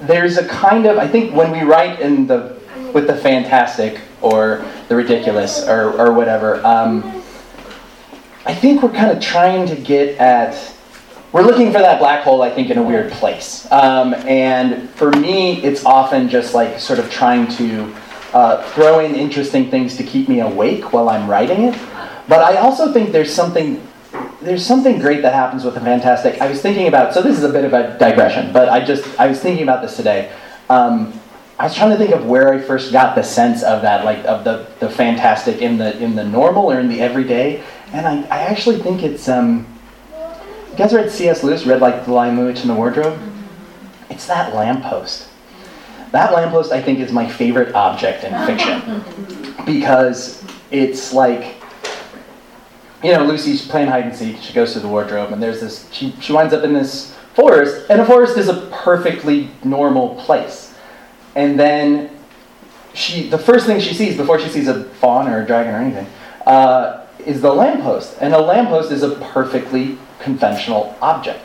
There's a kind of. I think when we write in the with the fantastic or the ridiculous or, or whatever. Um, I think we're kind of trying to get at. We're looking for that black hole, I think, in a weird place. Um, and for me, it's often just like sort of trying to uh, throw in interesting things to keep me awake while I'm writing it. But I also think there's something there's something great that happens with the fantastic. I was thinking about so this is a bit of a digression, but I just I was thinking about this today. Um, I was trying to think of where I first got the sense of that, like of the, the fantastic in the in the normal or in the everyday, and I, I actually think it's um. You guys read C.S. Lewis? Read like The Lion, the Witch, and the Wardrobe? It's that lamppost. That lamppost, I think, is my favorite object in fiction because it's like you know, Lucy's playing hide and seek. She goes to the wardrobe, and there's this. She she winds up in this forest, and a forest is a perfectly normal place. And then she, the first thing she sees before she sees a fawn or a dragon or anything, uh, is the lamppost. And a lamppost is a perfectly conventional object.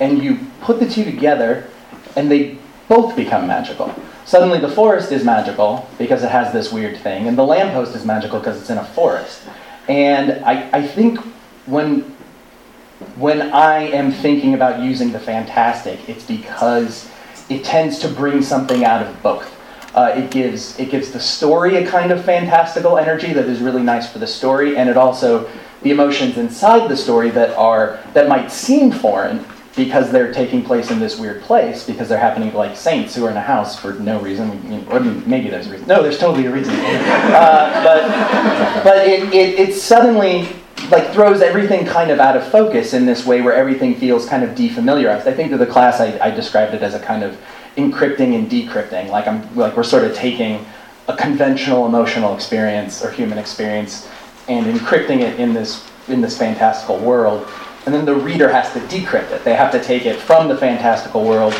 And you put the two together, and they both become magical. Suddenly, the forest is magical because it has this weird thing, and the lamppost is magical because it's in a forest. And I, I think when, when I am thinking about using the fantastic, it's because it tends to bring something out of both. Uh, it gives it gives the story a kind of fantastical energy that is really nice for the story, and it also the emotions inside the story that are that might seem foreign because they're taking place in this weird place because they're happening to like saints who are in a house for no reason. I mean, maybe there's a reason. No, there's totally a reason. Uh, but but it, it, it suddenly like throws everything kind of out of focus in this way where everything feels kind of defamiliarized. I think to the class I, I described it as a kind of encrypting and decrypting. Like I'm like we're sort of taking a conventional emotional experience or human experience and encrypting it in this in this fantastical world. And then the reader has to decrypt it. They have to take it from the fantastical world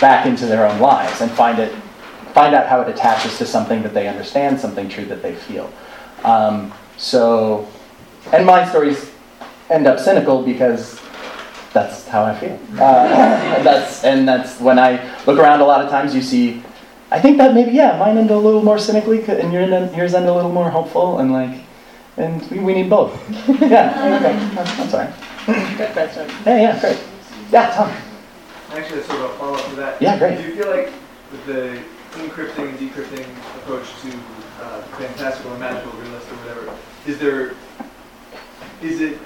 back into their own lives and find it find out how it attaches to something that they understand, something true that they feel. Um, so, and my stories end up cynical because that's how I feel. Uh, that's and that's when I look around. A lot of times you see, I think that maybe yeah, mine end a little more cynically, and yours end a little more hopeful, and like, and we, we need both. yeah, okay, that's, that's all right. Good question. Yeah, yeah, great. Yeah, Tom. Actually, that's sort of a follow-up to that. Yeah, great. Do you feel like with the encrypting and decrypting approach to uh, fantastical or magical, realist or whatever, is there, is it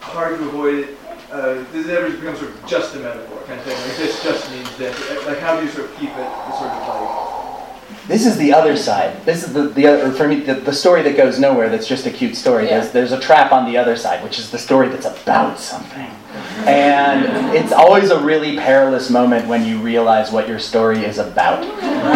hard to avoid it? Uh, does it ever become sort of just a metaphor kind of thing? Like this just means this. Like how do you sort of keep it sort of like This is the other side. This is the, the other, for me, the, the story that goes nowhere that's just a cute story. Yeah. There's, there's a trap on the other side, which is the story that's about something. And it's always a really perilous moment when you realize what your story is about.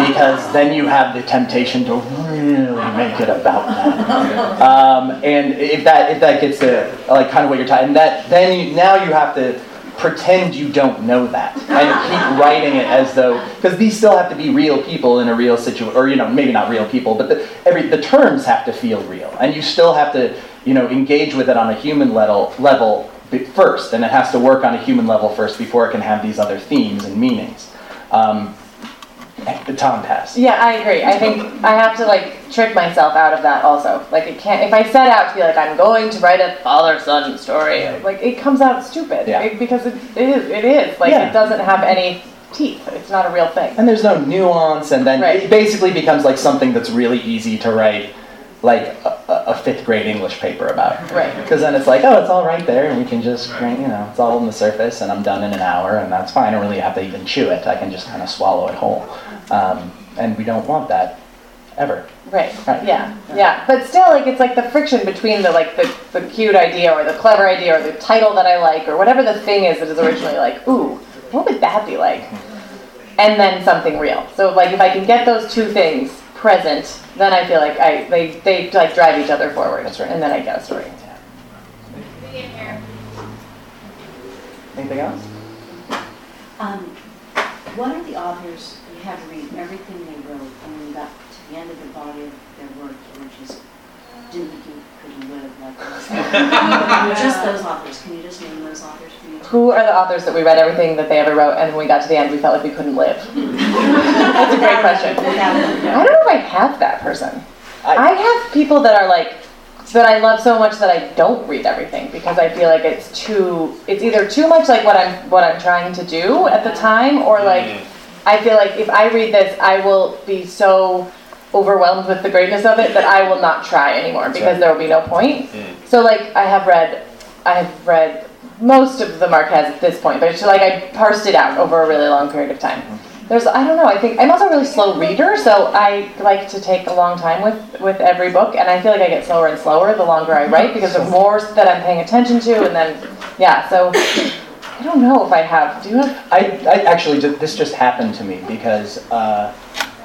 Because then you have the temptation to really make it about that. Um, and if that, if that gets to like kind of what you're talking, that, then you, now you have to pretend you don't know that. And keep writing it as though because these still have to be real people in a real situation or you know maybe not real people but the, every the terms have to feel real. And you still have to you know engage with it on a human level level first, and it has to work on a human level first before it can have these other themes and meanings. Um, the time pass. Yeah, I agree. I think I have to like trick myself out of that also. Like it can't. If I set out to be like I'm going to write a father-son story, like it comes out stupid. Yeah. It- because it, it is. It is like Yeah. it doesn't have any teeth. It's not a real thing. And there's no nuance, and then Right. it basically becomes like something that's really easy to write, like a, a- fifth grade English paper about. Right. Because then it's like, oh, it's all right there, and we can just, you know, it's all on the surface, and I'm done in an hour, and that's fine. I don't really have to even chew it. I can just kind of swallow it whole. Um, and we don't want that ever. Right. Right. Yeah. Yeah. But still, like it's like the friction between the like the, the cute idea or the clever idea or the title that I like or whatever the thing is that is originally like, ooh, what would that be like? And then something real. So like if I can get those two things present, then I feel like I they they like drive each other forward. That's right. And then I get a story. Anything else? Um, what are the authors, you had to read everything they wrote, and when you got to the end of the body of their work, you were just, didn't think you could live like this? Just those authors, can you just name those authors for me? Who are the authors that we read everything that they ever wrote and when we got to the end we felt like we couldn't live? That's a great question. I don't know if I have that person. I have people that are like that I love so much that I don't read everything because I feel like it's too it's either too much like what I'm what I'm trying to do at the time or mm-hmm. like I feel like if I read this I will be so overwhelmed with the greatness of it that I will not try anymore because there will be no point. Mm-hmm. So like I have read I have read most of the Marquez at this point, but it's like I parsed it out over a really long period of time. Mm-hmm. There's I don't know, I think I'm also a really slow reader, so I like to take a long time with with every book and I feel like I get slower and slower the longer I write because there's more that I'm paying attention to and then yeah, so I don't know if I have. Do you have I, I actually, this just happened to me because uh,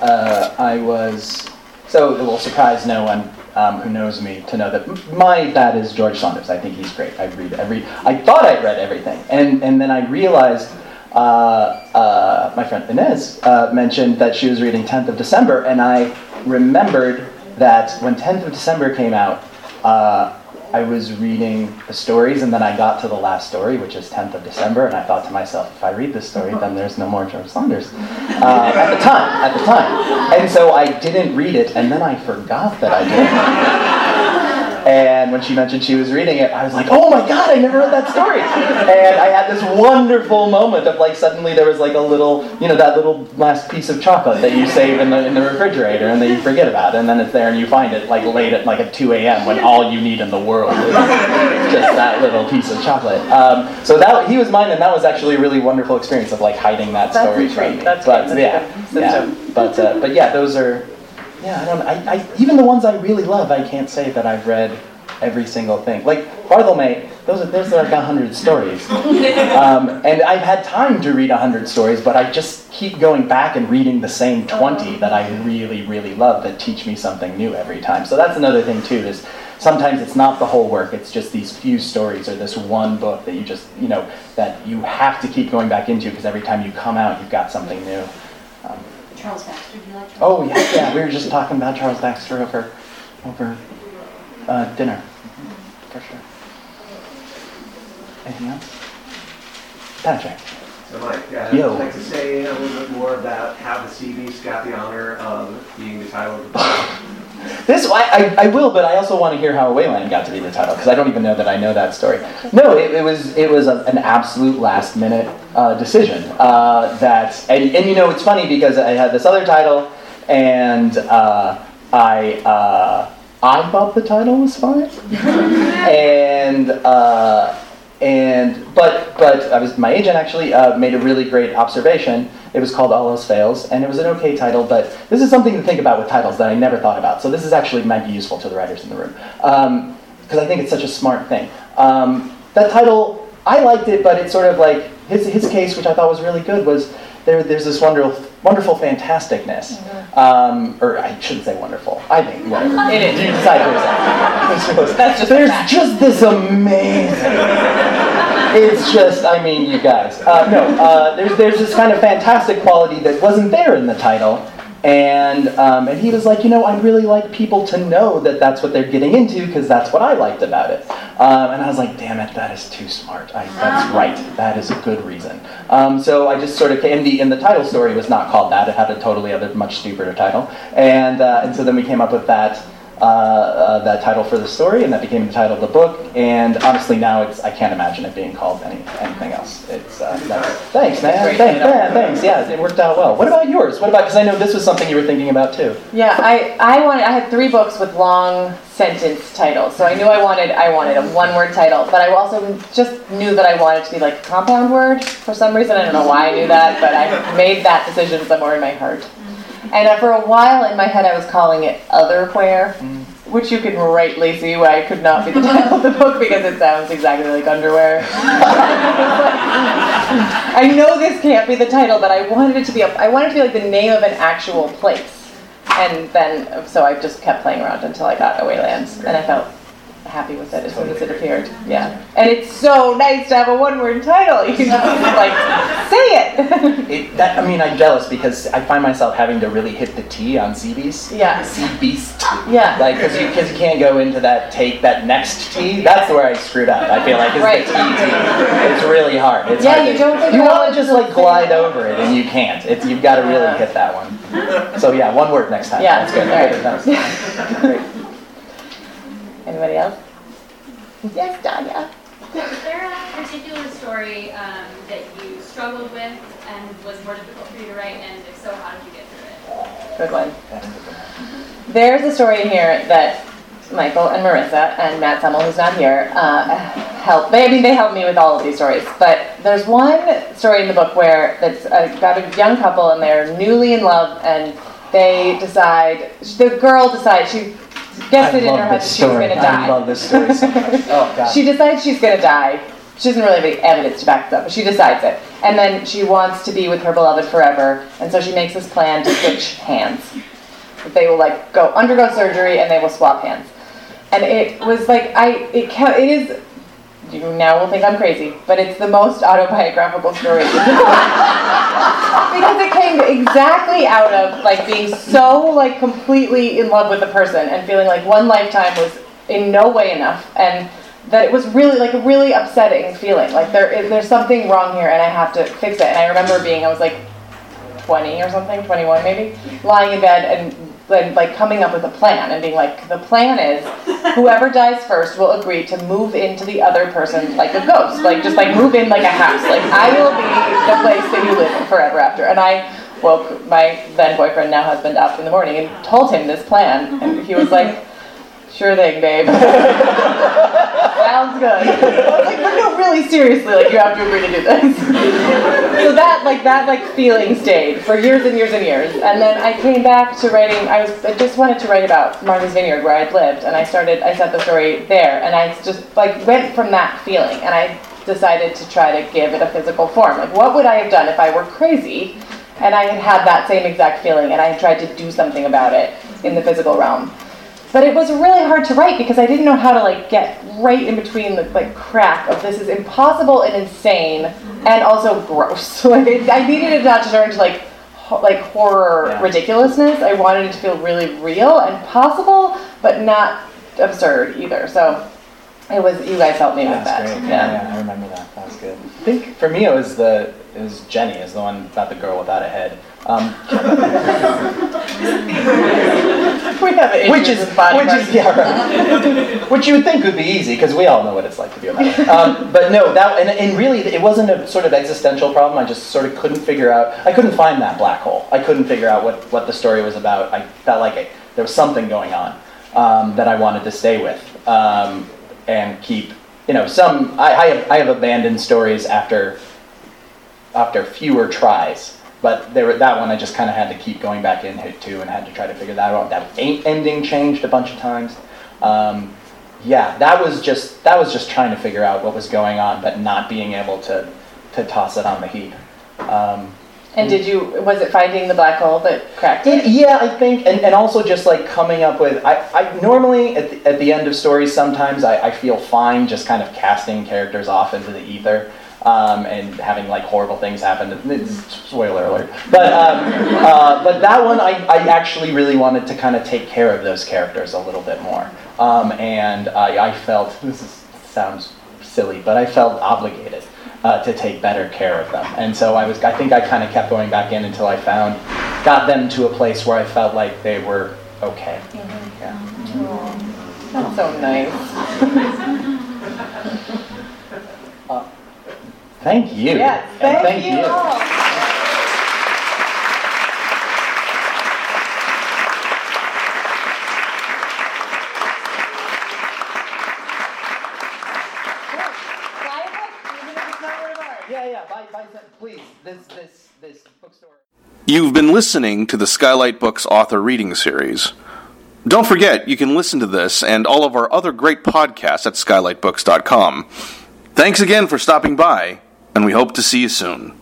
uh, I was, so it will surprise no one um, who knows me to know that my dad is George Saunders. I think he's great. I read every, I thought I'd read everything. And, and then I realized uh, uh, my friend Inez uh, mentioned that she was reading 10th of December, and I remembered that when 10th of December came out, uh, I was reading the stories, and then I got to the last story, which is 10th of December, and I thought to myself, if I read this story, then there's no more George Saunders. Uh, at the time, at the time. And so I didn't read it, and then I forgot that I did. And when she mentioned she was reading it, I was like, oh my god, I never read that story. And I had this wonderful moment of like suddenly there was like a little, you know, that little last piece of chocolate that you save in the in the refrigerator and that you forget about, and then it's there and you find it like late at like at 2 a.m. when all you need in the world is just that little piece of chocolate. Um, so that he was mine, and that was actually a really wonderful experience of like hiding that story from me. That's but great. Yeah, yeah. But uh, but yeah, those are yeah. I don't. I, I even the ones I really love, I can't say that I've read every single thing. Like Barthelme, those are those are like a hundred stories, um, and I've had time to read a hundred stories, but I just keep going back and reading the same twenty that I really really love that teach me something new every time. So that's another thing too. Is sometimes it's not the whole work; it's just these few stories or this one book that you just you know that you have to keep going back into because every time you come out, you've got something new. Charles Baxter, do you like Charles? Oh yeah, yeah. We were just talking about Charles Baxter over over uh, dinner, for sure. Anything else? Patrick. So Mike, yeah, Yo. I'd like to say a little bit more about how the Sea Beast got the honor of being the title of the book. This I, I, I will, but I also want to hear how Awayland got to be the title because I don't even know that I know that story. No, it, it was it was a, an absolute last minute uh, decision uh, that and, and you know it's funny because I had this other title and uh, I uh, I thought the title was fine and uh, and but but I was my agent actually uh, made a really great observation. It was called All Else Fails, and it was an okay title. But this is something to think about with titles that I never thought about. So this is actually might be useful to the writers in the room because I think it's such a smart thing. Um, that title I liked it, but it's sort of like his his case, which I thought was really good, was there. There's this wonderful wonderful fantasticness, um, or I shouldn't say wonderful. I think whatever. It is. You decide for yourself. That's just There's just this amazing. It's just, I mean, you guys. Uh, no, uh, there's there's this kind of fantastic quality that wasn't there in the title, And, um, and he was like, you know, I'd really like people to know that that's what they're getting into because that's what I liked about it. Um, and I was like, damn it, that is too smart. I, that's right. That is a good reason. Um, so I just sort of, and the, and the title story was not called that. It had a totally other, much stupider title. And, uh, and so then we came up with that uh, uh, that title for the story, and that became the title of the book. And honestly, now it's I can't imagine it being called any anything else. It's uh, thanks, man. Thanks, man. Thanks. Yeah, it worked out well. What about yours? What about? Because I know this was something you were thinking about too. Yeah, I I wanted I had three books with long sentence titles, so I knew I wanted I wanted a one word title, but I also just knew that I wanted to be like a compound word for some reason. I don't know why I knew that, but I made that decision somewhere in my heart. And for a while in my head, I was calling it Otherwhere, mm. which you can rightly see why it could not be the title of the book because it sounds exactly like underwear. I know this can't be the title, but I wanted it to be. A, I wanted it to be like the name of an actual place. And then, so I just kept playing around until I got Away Lands, and I felt happy with it as soon as it appeared. Yeah. And it's so nice to have a one word title. You can just like say it. it that, I mean, I'm jealous because I find myself having to really hit the T on Beast. Yeah. Beast. Yeah. Like, because you, cause you can't go into that take, that next T. That's where I screwed up. I feel like it's right. the T T. It's really hard. It's yeah, hard you to, don't You want to just like glide over it and you can't. It's, you've got to really hit that one. So yeah, one word next time. Yeah. That's good. Right. Great. Anybody else? Yes, Danya. Was there a particular story um, that you struggled with and was more difficult for you to write? And if so, how did you get through it? Good one. There's a story in here that Michael and Marissa and Matt Sumell, who's not here, uh, help. They, I mean, they help me with all of these stories. But there's one story in the book where it's a young couple and they're newly in love and they decide the girl decides she gets it in her head that she's going to die. I love this story so much. Oh, God. she decides she's going to die. She doesn't really have any evidence to back it up, but she decides it. And then she wants to be with her beloved forever, and so she makes this plan to switch hands. They will like go undergo surgery and they will swap hands. And it was like I it can it is you now will think I'm crazy, but it's the most autobiographical story. because it came exactly out of like being so like completely in love with the person and feeling like one lifetime was in no way enough and that it was really like a really upsetting feeling. Like there is there's something wrong here and I have to fix it. And I remember being I was like 20 or something, 21 maybe, lying in bed and then like coming up with a plan and being like, the plan is whoever dies first will agree to move into the other person like a ghost, like just like move in like a house. Like I will be the place that you live in forever after. And I woke my then boyfriend, now husband, up in the morning and told him this plan, and he was like. Sure thing, babe. Sounds good. I was like, but no, really seriously, like you have to agree to do this. so that like that like feeling stayed for years and years and years. And then I came back to writing I was I just wanted to write about Martha's Vineyard where I'd lived and I started I set the story there and I just like went from that feeling and I decided to try to give it a physical form. Like what would I have done if I were crazy and I had had that same exact feeling and I had tried to do something about it in the physical realm. But it was really hard to write because I didn't know how to like get right in between the like crack of this is impossible and insane and also gross. like it, I needed it not to turn into like ho- like horror yeah. ridiculousness. I wanted it to feel really real and possible, but not absurd either. So it was you guys helped me yeah, with that. Yeah. yeah. yeah, I remember that. That was good. I think for me it was the it was Jenny is the one about the girl without a head. Um, we have which is which is yeah, right. which you would think would be easy because we all know what it's like to be a man. Um, but no, that and, and really it wasn't a sort of existential problem. I just sort of couldn't figure out. I couldn't find that black hole. I couldn't figure out what what the story was about. I felt like it, there was something going on um, that I wanted to stay with um, and keep. You know, some I, I have I have abandoned stories after after fewer tries but there, that one I just kind of had to keep going back in hit two and had to try to figure that out. That ending changed a bunch of times. Um, yeah, that was just that was just trying to figure out what was going on, but not being able to to toss it on the heap. Um, and did you was it finding the black hole that cracked it? Yeah, I think, and, and also just like coming up with. I, I normally at the, at the end of stories sometimes I, I feel fine just kind of casting characters off into the ether um, and having like horrible things happen. It's, spoiler alert. But um, uh, but that one, I, I actually really wanted to kind of take care of those characters a little bit more, um, and I, I felt this is, sounds silly, but I felt obligated. Uh, to take better care of them, and so I was. I think I kind of kept going back in until I found, got them to a place where I felt like they were okay. Mm-hmm. Yeah. That's so nice. uh, thank you. Yes, thank, thank you. you. please, this, this, this bookstore. You've been listening to the Skylight Books author reading series. Don't forget, you can listen to this and all of our other great podcasts at skylightbooks.com. Thanks again for stopping by, and we hope to see you soon.